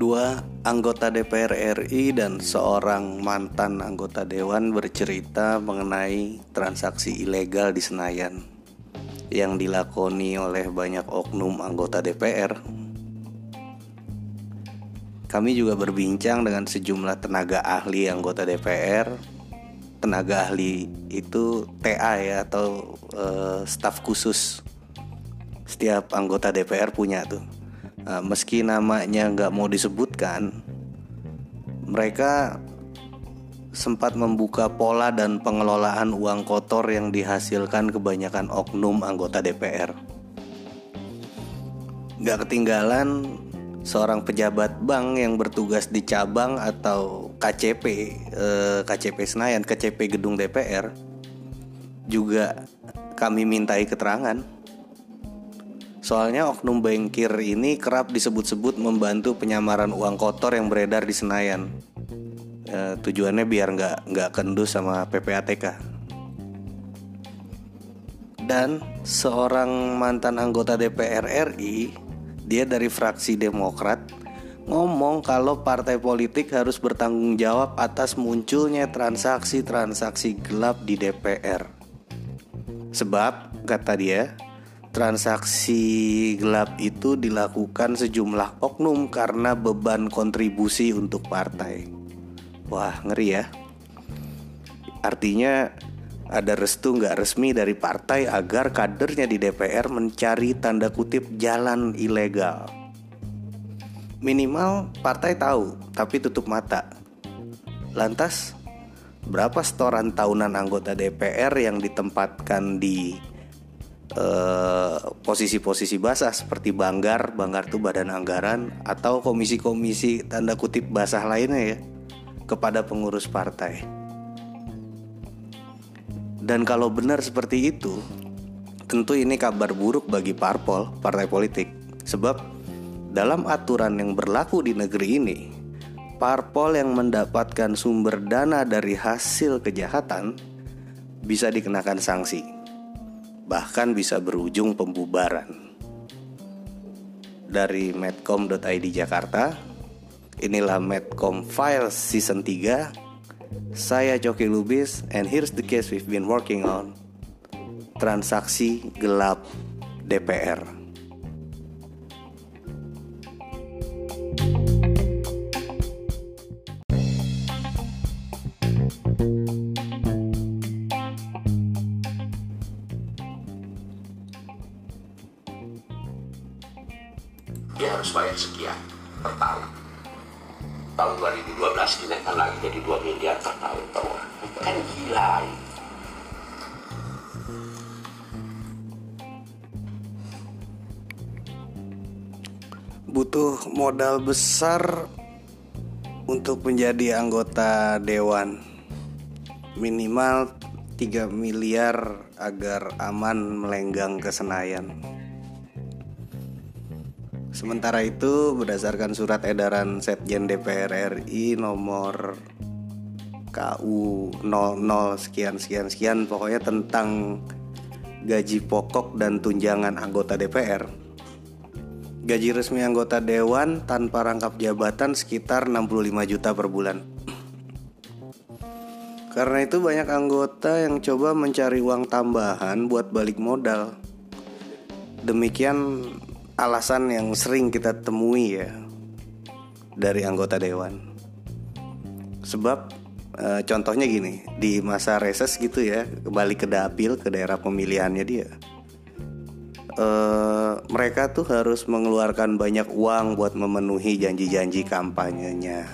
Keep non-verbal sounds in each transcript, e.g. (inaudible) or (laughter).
Dua anggota DPR RI dan seorang mantan anggota dewan bercerita mengenai transaksi ilegal di Senayan yang dilakoni oleh banyak oknum anggota DPR. Kami juga berbincang dengan sejumlah tenaga ahli anggota DPR. Tenaga ahli itu TA ya atau uh, staf khusus. Setiap anggota DPR punya tuh Nah, meski namanya nggak mau disebutkan, mereka sempat membuka pola dan pengelolaan uang kotor yang dihasilkan kebanyakan oknum anggota DPR. Gak ketinggalan seorang pejabat bank yang bertugas di cabang atau KCP, eh, KCP Senayan, KCP Gedung DPR, juga kami mintai keterangan Soalnya oknum bankir ini kerap disebut-sebut membantu penyamaran uang kotor yang beredar di Senayan. E, tujuannya biar nggak nggak kendus sama PPATK. Dan seorang mantan anggota DPR RI, dia dari fraksi Demokrat, ngomong kalau partai politik harus bertanggung jawab atas munculnya transaksi-transaksi gelap di DPR. Sebab, kata dia, Transaksi gelap itu dilakukan sejumlah oknum karena beban kontribusi untuk partai. Wah, ngeri ya. Artinya ada restu nggak resmi dari partai agar kadernya di DPR mencari tanda kutip jalan ilegal. Minimal partai tahu, tapi tutup mata. Lantas, berapa setoran tahunan anggota DPR yang ditempatkan di Eh, posisi-posisi uh, basah seperti banggar, banggar itu badan anggaran atau komisi-komisi tanda kutip basah lainnya ya kepada pengurus partai. Dan kalau benar seperti itu, tentu ini kabar buruk bagi parpol, partai politik. Sebab dalam aturan yang berlaku di negeri ini, parpol yang mendapatkan sumber dana dari hasil kejahatan bisa dikenakan sanksi bahkan bisa berujung pembubaran. Dari medcom.id Jakarta, inilah Medcom Files Season 3. Saya Joki Lubis and here's the case we've been working on. Transaksi gelap DPR. Kan gila. Butuh modal besar untuk menjadi anggota dewan. Minimal 3 miliar agar aman melenggang ke Senayan. Sementara itu, berdasarkan surat edaran Setjen DPR RI nomor KU 00 sekian sekian sekian pokoknya tentang gaji pokok dan tunjangan anggota DPR. Gaji resmi anggota dewan tanpa rangkap jabatan sekitar 65 juta per bulan. Karena itu banyak anggota yang coba mencari uang tambahan buat balik modal. Demikian alasan yang sering kita temui ya dari anggota dewan. Sebab e, contohnya gini, di masa reses gitu ya, kembali ke dapil ke daerah pemilihannya dia. E, mereka tuh harus mengeluarkan banyak uang buat memenuhi janji-janji kampanyenya.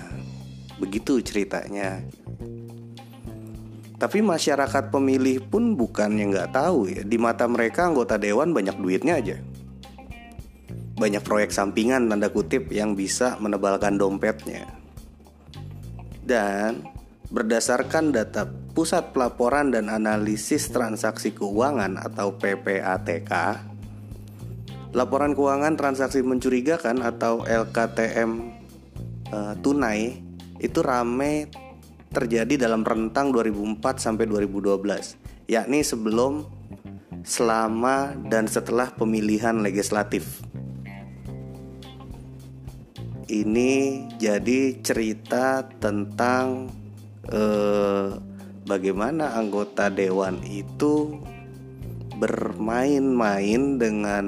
Begitu ceritanya. Tapi masyarakat pemilih pun bukan yang nggak tahu ya. Di mata mereka anggota dewan banyak duitnya aja banyak proyek sampingan tanda kutip yang bisa menebalkan dompetnya. Dan berdasarkan data Pusat Pelaporan dan Analisis Transaksi Keuangan atau PPATK, laporan keuangan transaksi mencurigakan atau LKTM eh, tunai itu rame terjadi dalam rentang 2004 sampai 2012, yakni sebelum selama dan setelah pemilihan legislatif. Ini jadi cerita tentang eh, bagaimana anggota dewan itu bermain-main dengan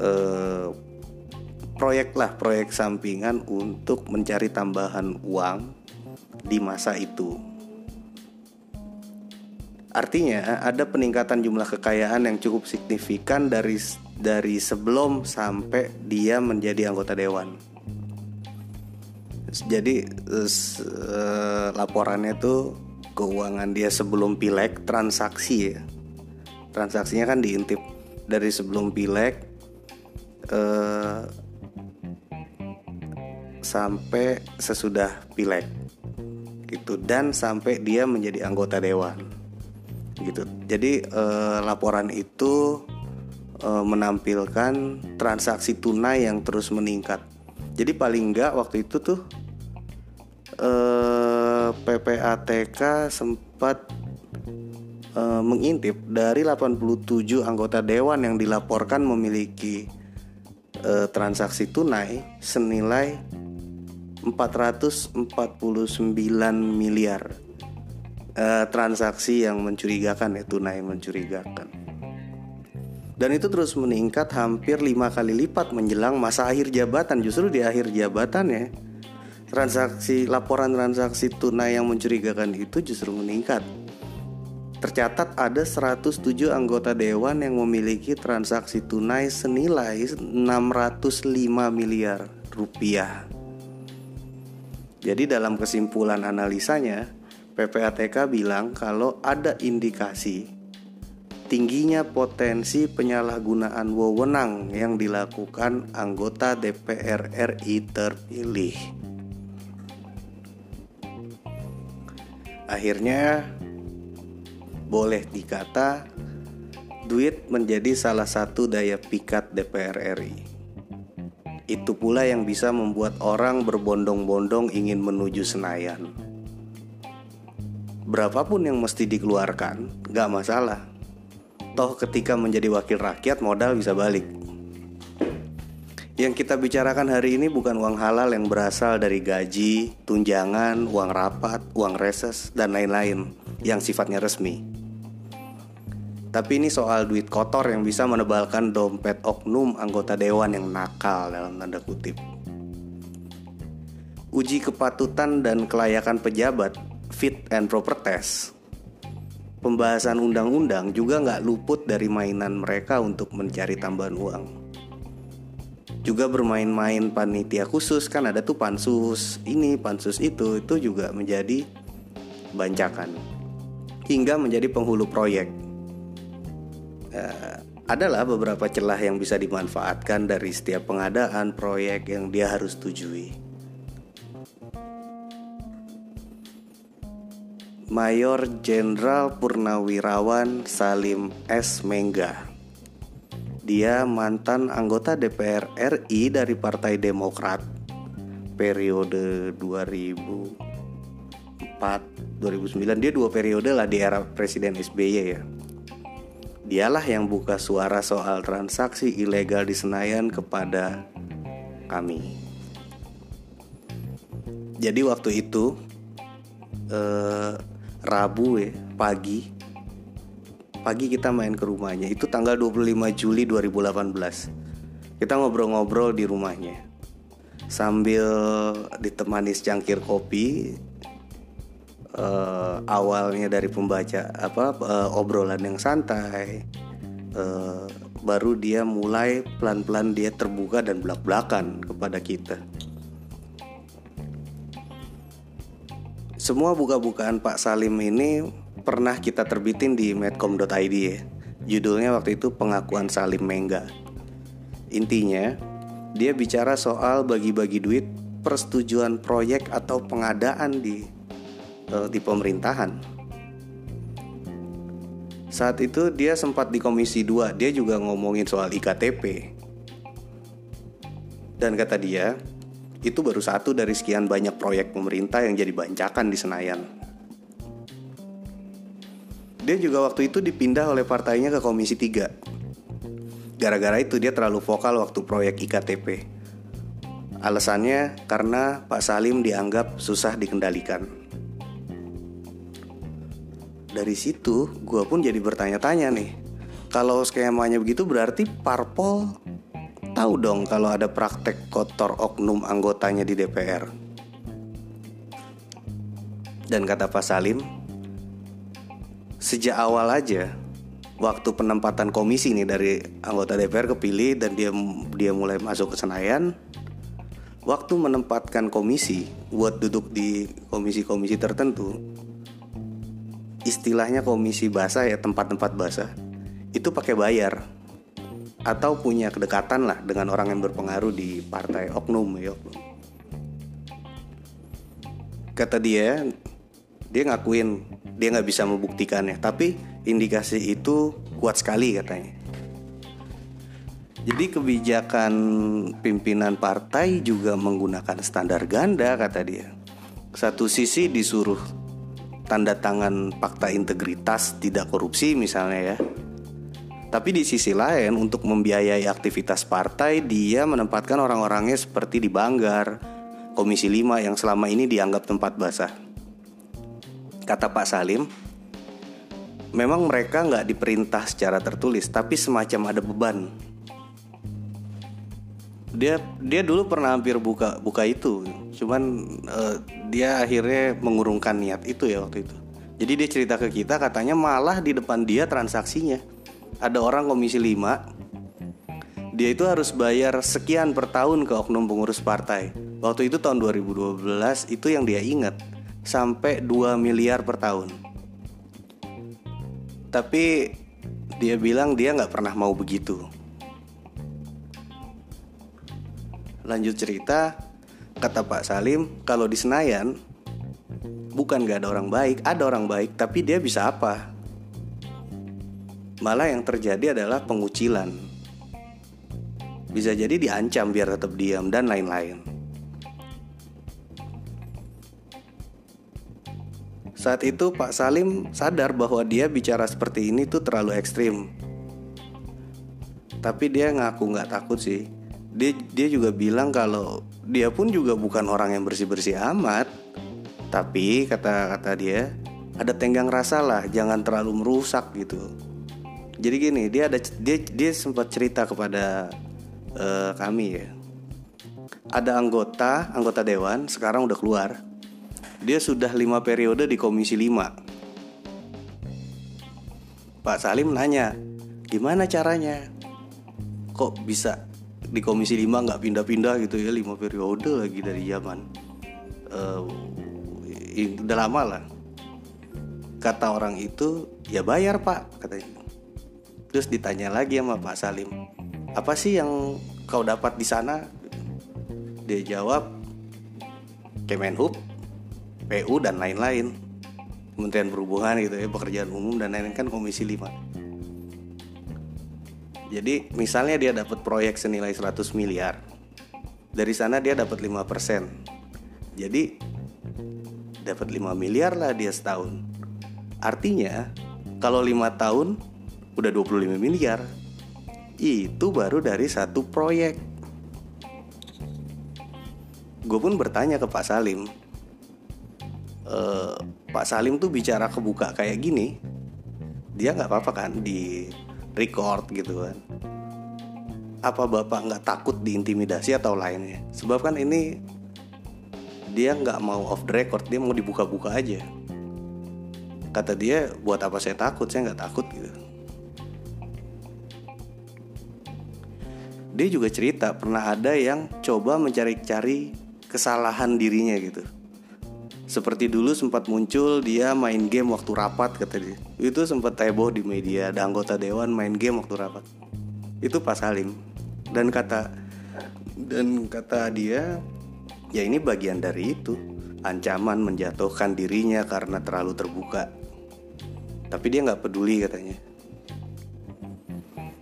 eh, proyek lah proyek sampingan untuk mencari tambahan uang di masa itu. Artinya ada peningkatan jumlah kekayaan yang cukup signifikan dari dari sebelum sampai dia menjadi anggota dewan. Jadi uh, laporannya tuh keuangan dia sebelum pileg transaksi ya. Transaksinya kan diintip dari sebelum pileg uh, sampai sesudah pileg gitu dan sampai dia menjadi anggota dewan gitu. Jadi eh, laporan itu eh, menampilkan transaksi tunai yang terus meningkat. Jadi paling enggak waktu itu tuh eh, PPATK sempat eh, mengintip dari 87 anggota dewan yang dilaporkan memiliki eh, transaksi tunai senilai 449 miliar. Uh, transaksi yang mencurigakan ya tunai mencurigakan. Dan itu terus meningkat hampir lima kali lipat menjelang masa akhir jabatan. Justru di akhir jabatan ya transaksi laporan transaksi tunai yang mencurigakan itu justru meningkat tercatat ada 107 anggota dewan yang memiliki transaksi tunai senilai 605 miliar rupiah jadi dalam kesimpulan analisanya PPATK bilang kalau ada indikasi tingginya potensi penyalahgunaan wewenang yang dilakukan anggota DPR RI terpilih. Akhirnya boleh dikata duit menjadi salah satu daya pikat DPR RI. Itu pula yang bisa membuat orang berbondong-bondong ingin menuju Senayan berapapun yang mesti dikeluarkan, gak masalah. Toh ketika menjadi wakil rakyat modal bisa balik. Yang kita bicarakan hari ini bukan uang halal yang berasal dari gaji, tunjangan, uang rapat, uang reses, dan lain-lain yang sifatnya resmi. Tapi ini soal duit kotor yang bisa menebalkan dompet oknum anggota dewan yang nakal dalam tanda kutip. Uji kepatutan dan kelayakan pejabat fit and proper test pembahasan undang-undang juga nggak luput dari mainan mereka untuk mencari tambahan uang. Juga bermain-main panitia khusus kan ada tuh pansus ini pansus itu itu juga menjadi bancakan hingga menjadi penghulu proyek. Uh, adalah beberapa celah yang bisa dimanfaatkan dari setiap pengadaan proyek yang dia harus tujui. Mayor Jenderal Purnawirawan Salim S. Mengga. Dia mantan anggota DPR RI dari Partai Demokrat periode 2004 2009 dia dua periode lah di era Presiden SBY ya. Dialah yang buka suara soal transaksi ilegal di Senayan kepada kami. Jadi waktu itu eh, Rabu ya pagi pagi kita main ke rumahnya. Itu tanggal 25 Juli 2018 kita ngobrol-ngobrol di rumahnya. Sambil ditemani secangkir kopi uh, awalnya dari pembaca apa uh, obrolan yang santai uh, baru dia mulai pelan-pelan dia terbuka dan belak-belakan kepada kita. Semua buka-bukaan Pak Salim ini pernah kita terbitin di medcom.id ya. Judulnya waktu itu pengakuan Salim Mengga. Intinya, dia bicara soal bagi-bagi duit persetujuan proyek atau pengadaan di uh, di pemerintahan. Saat itu dia sempat di Komisi 2, dia juga ngomongin soal IKTP. Dan kata dia, itu baru satu dari sekian banyak proyek pemerintah yang jadi bancakan di Senayan. Dia juga waktu itu dipindah oleh partainya ke Komisi 3 Gara-gara itu dia terlalu vokal waktu proyek IKTP Alasannya karena Pak Salim dianggap susah dikendalikan. Dari situ gue pun jadi bertanya-tanya nih Kalau skemanya begitu berarti parpol tahu dong kalau ada praktek kotor oknum anggotanya di DPR. Dan kata Pak Salim, sejak awal aja waktu penempatan komisi nih dari anggota DPR kepilih dan dia dia mulai masuk ke Senayan, waktu menempatkan komisi buat duduk di komisi-komisi tertentu, istilahnya komisi basah ya tempat-tempat basah, itu pakai bayar atau punya kedekatan lah dengan orang yang berpengaruh di partai oknum ya. Kata dia dia ngakuin dia nggak bisa membuktikannya. Tapi indikasi itu kuat sekali katanya. Jadi kebijakan pimpinan partai juga menggunakan standar ganda kata dia. Satu sisi disuruh tanda tangan fakta integritas tidak korupsi misalnya ya. Tapi di sisi lain untuk membiayai aktivitas partai dia menempatkan orang-orangnya seperti di Banggar, Komisi 5 yang selama ini dianggap tempat basah. Kata Pak Salim, memang mereka nggak diperintah secara tertulis, tapi semacam ada beban. Dia dia dulu pernah hampir buka buka itu, cuman uh, dia akhirnya mengurungkan niat itu ya waktu itu. Jadi dia cerita ke kita katanya malah di depan dia transaksinya ada orang komisi 5 dia itu harus bayar sekian per tahun ke oknum pengurus partai. Waktu itu tahun 2012 itu yang dia ingat sampai 2 miliar per tahun. Tapi dia bilang dia nggak pernah mau begitu. Lanjut cerita, kata Pak Salim, kalau di Senayan bukan gak ada orang baik, ada orang baik, tapi dia bisa apa? Malah yang terjadi adalah pengucilan. Bisa jadi diancam biar tetap diam dan lain-lain. Saat itu Pak Salim sadar bahwa dia bicara seperti ini tuh terlalu ekstrim. Tapi dia ngaku nggak takut sih. Dia dia juga bilang kalau dia pun juga bukan orang yang bersih-bersih amat. Tapi kata kata dia ada tenggang rasa lah, jangan terlalu merusak gitu jadi gini dia ada dia dia sempat cerita kepada uh, kami ya ada anggota anggota dewan sekarang udah keluar dia sudah lima periode di komisi 5 Pak Salim nanya gimana caranya? Kok bisa di komisi 5 nggak pindah-pindah gitu ya lima periode lagi dari zaman uh, udah lama lah. Kata orang itu ya bayar pak katanya Terus ditanya lagi sama Pak Salim, apa sih yang kau dapat di sana? Dia jawab, Kemenhub, PU dan lain-lain. Kementerian Perhubungan gitu ya, pekerjaan umum dan lain-lain kan Komisi 5. Jadi misalnya dia dapat proyek senilai 100 miliar. Dari sana dia dapat 5%. Jadi dapat 5 miliar lah dia setahun. Artinya kalau 5 tahun udah 25 miliar itu baru dari satu proyek gue pun bertanya ke Pak Salim e, Pak Salim tuh bicara kebuka kayak gini dia nggak apa-apa kan di record gitu kan. Apa bapak nggak takut diintimidasi atau lainnya? Sebab kan ini dia nggak mau off the record dia mau dibuka-buka aja. Kata dia buat apa saya takut? Saya nggak takut gitu. Dia juga cerita pernah ada yang coba mencari-cari kesalahan dirinya gitu. Seperti dulu sempat muncul dia main game waktu rapat kata dia. Itu sempat heboh di media, ada anggota dewan main game waktu rapat. Itu Pak Salim. Dan kata dan kata dia ya ini bagian dari itu. Ancaman menjatuhkan dirinya karena terlalu terbuka. Tapi dia nggak peduli katanya.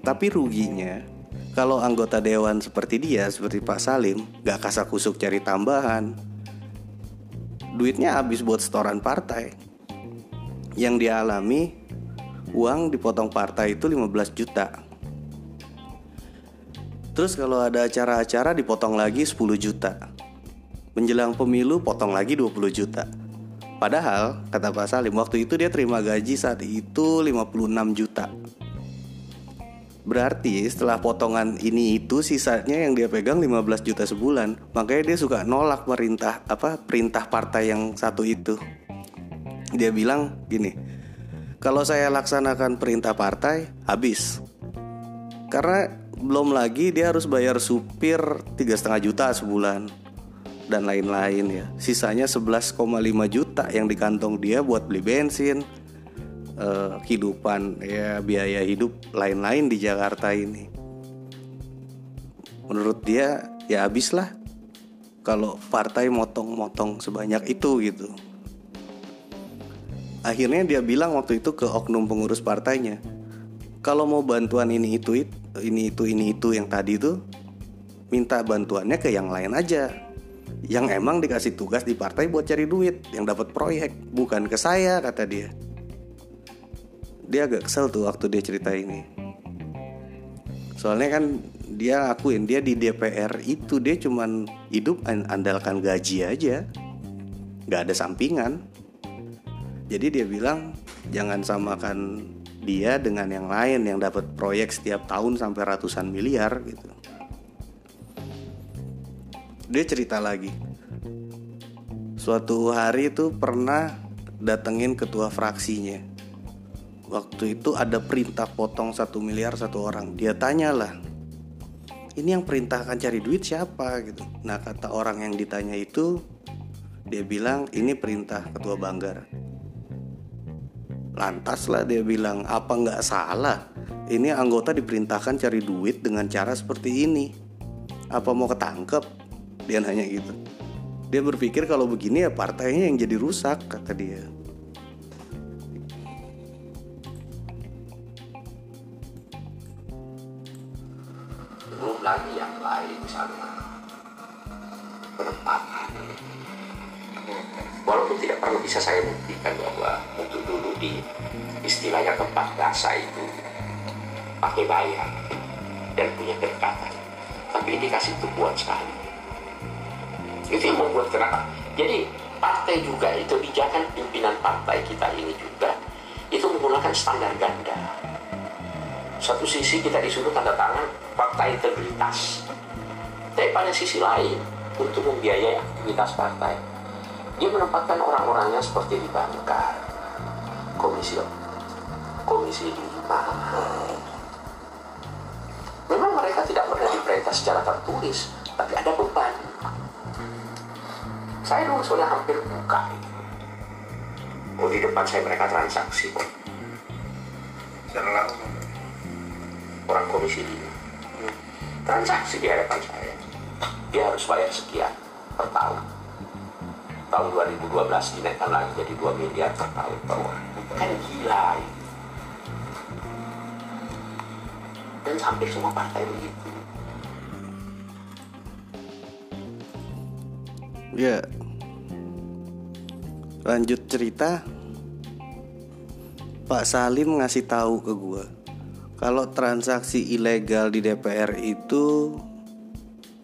Tapi ruginya kalau anggota dewan seperti dia, seperti Pak Salim, gak kasak kusuk cari tambahan, duitnya habis buat setoran partai. Yang dia alami uang dipotong partai itu 15 juta. Terus kalau ada acara-acara dipotong lagi 10 juta. Menjelang pemilu potong lagi 20 juta. Padahal kata Pak Salim waktu itu dia terima gaji saat itu 56 juta. Berarti setelah potongan ini itu sisanya yang dia pegang 15 juta sebulan. Makanya dia suka nolak perintah apa perintah partai yang satu itu. Dia bilang gini, kalau saya laksanakan perintah partai habis. Karena belum lagi dia harus bayar supir tiga setengah juta sebulan dan lain-lain ya. Sisanya 11,5 juta yang di kantong dia buat beli bensin, uh, kehidupan ya biaya hidup lain-lain di Jakarta ini. Menurut dia ya habislah kalau partai motong-motong sebanyak itu gitu. Akhirnya dia bilang waktu itu ke oknum pengurus partainya, kalau mau bantuan ini itu ini itu ini itu yang tadi itu minta bantuannya ke yang lain aja yang emang dikasih tugas di partai buat cari duit, yang dapat proyek, bukan ke saya kata dia. Dia agak kesel tuh waktu dia cerita ini. Soalnya kan dia akuin dia di DPR itu dia cuman hidup andalkan gaji aja, nggak ada sampingan. Jadi dia bilang jangan samakan dia dengan yang lain yang dapat proyek setiap tahun sampai ratusan miliar gitu dia cerita lagi suatu hari itu pernah datengin ketua fraksinya waktu itu ada perintah potong satu miliar satu orang. Dia tanyalah ini yang perintahkan cari duit siapa? Gitu. Nah kata orang yang ditanya itu dia bilang ini perintah ketua banggar. Lantas lah dia bilang apa nggak salah? Ini anggota diperintahkan cari duit dengan cara seperti ini. Apa mau ketangkep? Dia nanya gitu. Dia berpikir kalau begini ya partainya yang jadi rusak kata dia bayar dan punya kedekatan. Tapi indikasi itu kuat sekali. Itu yang membuat kenapa. Jadi partai juga itu kebijakan pimpinan partai kita ini juga itu menggunakan standar ganda. Satu sisi kita disuruh tanda tangan fakta integritas. Tapi pada sisi lain untuk membiayai aktivitas partai dia menempatkan orang-orangnya seperti di Bangka komisi komisi lima diperintah secara tertulis tapi ada beban saya dulu sudah hampir buka itu. Oh di depan saya mereka transaksi kok. Orang komisi ini. Transaksi di hadapan saya. Dia harus bayar sekian per tahun. Tahun 2012 dinaikkan lagi jadi 2 miliar per tahun per. Kan gila ini. Dan hampir semua partai begitu. Ya, lanjut cerita. Pak Salim ngasih tahu ke gue kalau transaksi ilegal di DPR itu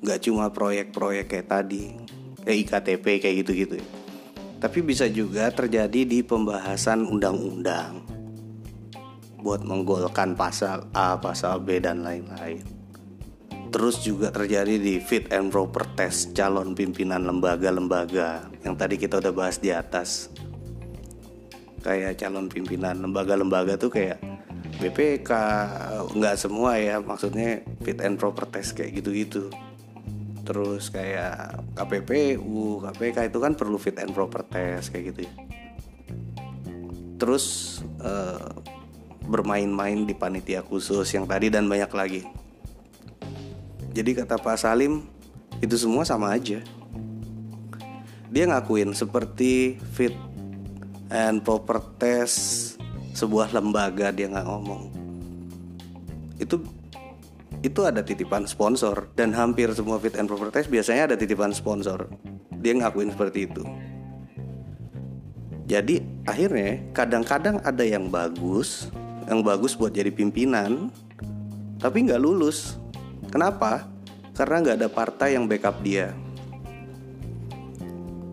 nggak cuma proyek-proyek kayak tadi kayak IKTP kayak gitu-gitu. Tapi bisa juga terjadi di pembahasan undang-undang buat menggolkan pasal A, pasal B dan lain-lain terus juga terjadi di fit and proper test calon pimpinan lembaga-lembaga. Yang tadi kita udah bahas di atas. Kayak calon pimpinan lembaga-lembaga tuh kayak BPK nggak semua ya maksudnya fit and proper test kayak gitu-gitu. Terus kayak KPPU KPK itu kan perlu fit and proper test kayak gitu ya. Terus uh, bermain-main di panitia khusus yang tadi dan banyak lagi jadi kata Pak Salim, itu semua sama aja. Dia ngakuin seperti fit and proper test sebuah lembaga dia nggak ngomong. Itu itu ada titipan sponsor dan hampir semua fit and proper test biasanya ada titipan sponsor. Dia ngakuin seperti itu. Jadi akhirnya kadang-kadang ada yang bagus, yang bagus buat jadi pimpinan, tapi nggak lulus. Kenapa? Karena nggak ada partai yang backup dia.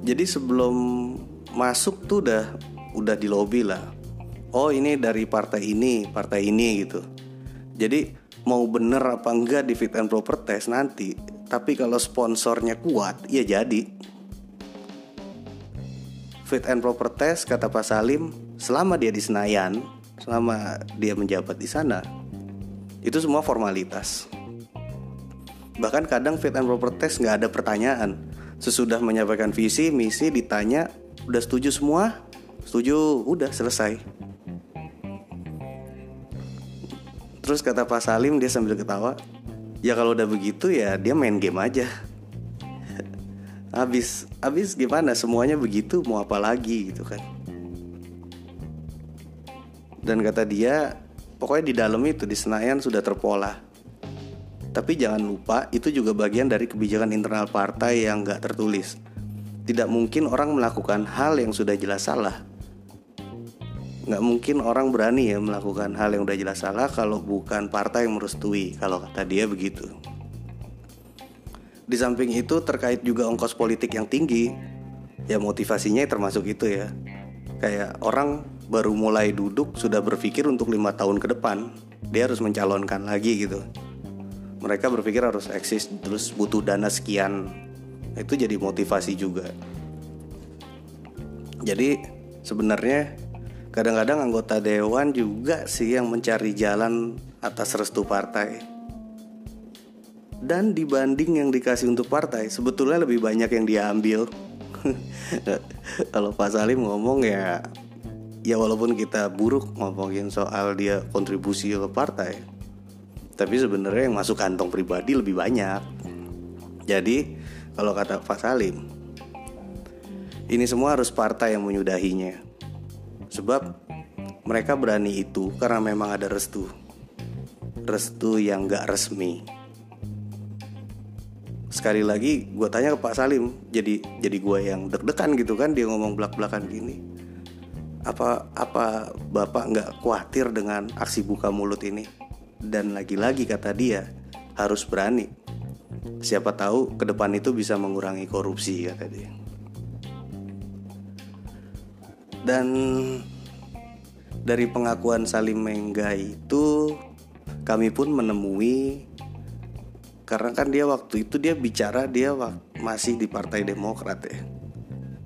Jadi sebelum masuk tuh udah udah di lobby lah. Oh ini dari partai ini, partai ini gitu. Jadi mau bener apa enggak di fit and proper test nanti. Tapi kalau sponsornya kuat, ya jadi. Fit and proper test kata Pak Salim, selama dia di Senayan, selama dia menjabat di sana, itu semua formalitas. Bahkan kadang fit and proper test nggak ada pertanyaan. Sesudah menyampaikan visi, misi, ditanya, udah setuju semua? Setuju, udah selesai. Terus kata Pak Salim dia sambil ketawa, ya kalau udah begitu ya dia main game aja. (laughs) Habis, habis gimana? Semuanya begitu, mau apa lagi gitu kan? Dan kata dia, pokoknya di dalam itu di Senayan sudah terpola. Tapi jangan lupa itu juga bagian dari kebijakan internal partai yang gak tertulis. Tidak mungkin orang melakukan hal yang sudah jelas salah. Nggak mungkin orang berani ya melakukan hal yang udah jelas salah kalau bukan partai yang merestui kalau kata dia begitu. Di samping itu terkait juga ongkos politik yang tinggi ya motivasinya termasuk itu ya. Kayak orang baru mulai duduk sudah berpikir untuk lima tahun ke depan dia harus mencalonkan lagi gitu mereka berpikir harus eksis terus butuh dana sekian itu jadi motivasi juga jadi sebenarnya Kadang-kadang anggota dewan juga sih yang mencari jalan atas restu partai. Dan dibanding yang dikasih untuk partai, sebetulnya lebih banyak yang dia ambil. (laughs) Kalau Pak Salim ngomong ya, ya walaupun kita buruk ngomongin soal dia kontribusi ke partai, tapi sebenarnya yang masuk kantong pribadi lebih banyak. Jadi kalau kata Pak Salim, ini semua harus partai yang menyudahinya. Sebab mereka berani itu karena memang ada restu Restu yang gak resmi Sekali lagi gue tanya ke Pak Salim Jadi jadi gue yang deg-degan gitu kan Dia ngomong belak-belakan gini Apa apa bapak gak khawatir dengan aksi buka mulut ini Dan lagi-lagi kata dia Harus berani Siapa tahu ke depan itu bisa mengurangi korupsi kata dia dan dari pengakuan Salim Mengga itu kami pun menemui karena kan dia waktu itu dia bicara dia masih di Partai Demokrat ya.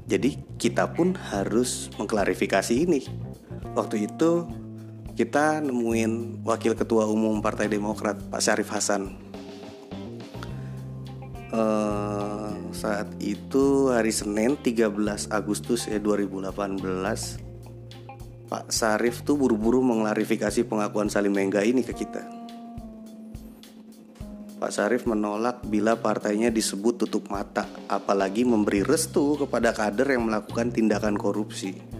Jadi kita pun harus mengklarifikasi ini. Waktu itu kita nemuin Wakil Ketua Umum Partai Demokrat Pak Syarif Hasan. Uh, saat itu hari Senin 13 Agustus ya 2018 Pak Sarif tuh buru-buru mengklarifikasi pengakuan Salim Mengga ini ke kita. Pak Sarif menolak bila partainya disebut tutup mata, apalagi memberi restu kepada kader yang melakukan tindakan korupsi.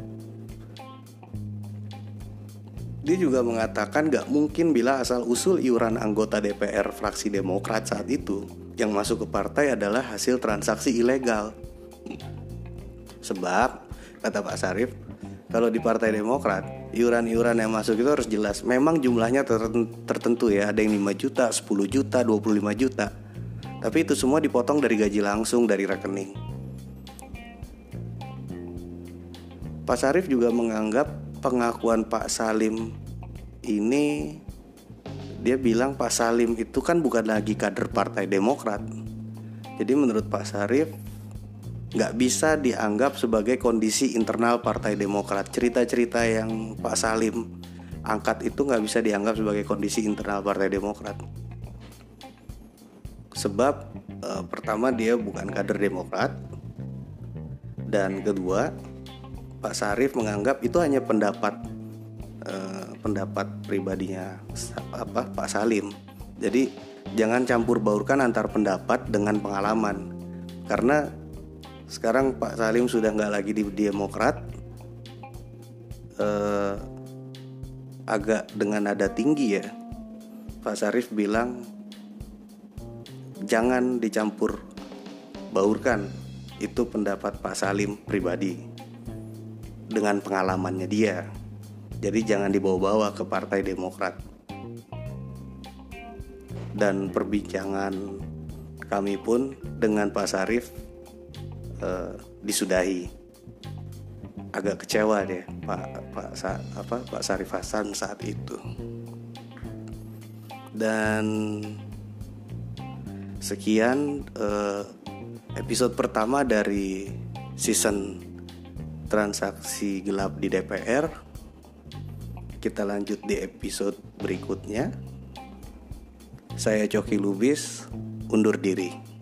Dia juga mengatakan gak mungkin bila asal usul iuran anggota DPR fraksi Demokrat saat itu yang masuk ke partai adalah hasil transaksi ilegal. Sebab, kata Pak Sarif, kalau di Partai Demokrat, iuran-iuran yang masuk itu harus jelas. Memang jumlahnya tertentu ya, ada yang 5 juta, 10 juta, 25 juta. Tapi itu semua dipotong dari gaji langsung dari rekening. Pak Sarif juga menganggap pengakuan Pak Salim ini dia bilang Pak Salim itu kan bukan lagi kader Partai Demokrat. Jadi menurut Pak Sarif nggak bisa dianggap sebagai kondisi internal Partai Demokrat. Cerita-cerita yang Pak Salim angkat itu nggak bisa dianggap sebagai kondisi internal Partai Demokrat. Sebab e, pertama dia bukan kader Demokrat dan kedua Pak Sarif menganggap itu hanya pendapat pendapat pribadinya apa Pak Salim. Jadi jangan campur baurkan antar pendapat dengan pengalaman. Karena sekarang Pak Salim sudah nggak lagi di Demokrat eh, agak dengan nada tinggi ya. Pak Sarif bilang jangan dicampur baurkan. Itu pendapat Pak Salim pribadi dengan pengalamannya dia Jadi jangan dibawa-bawa ke Partai Demokrat. Dan perbincangan kami pun dengan Pak Sarif eh, disudahi. Agak kecewa deh Pak Pak Sa, apa Pak Sarif Hasan saat itu. Dan sekian eh, episode pertama dari season transaksi gelap di DPR. Kita lanjut di episode berikutnya. Saya Coki Lubis, undur diri.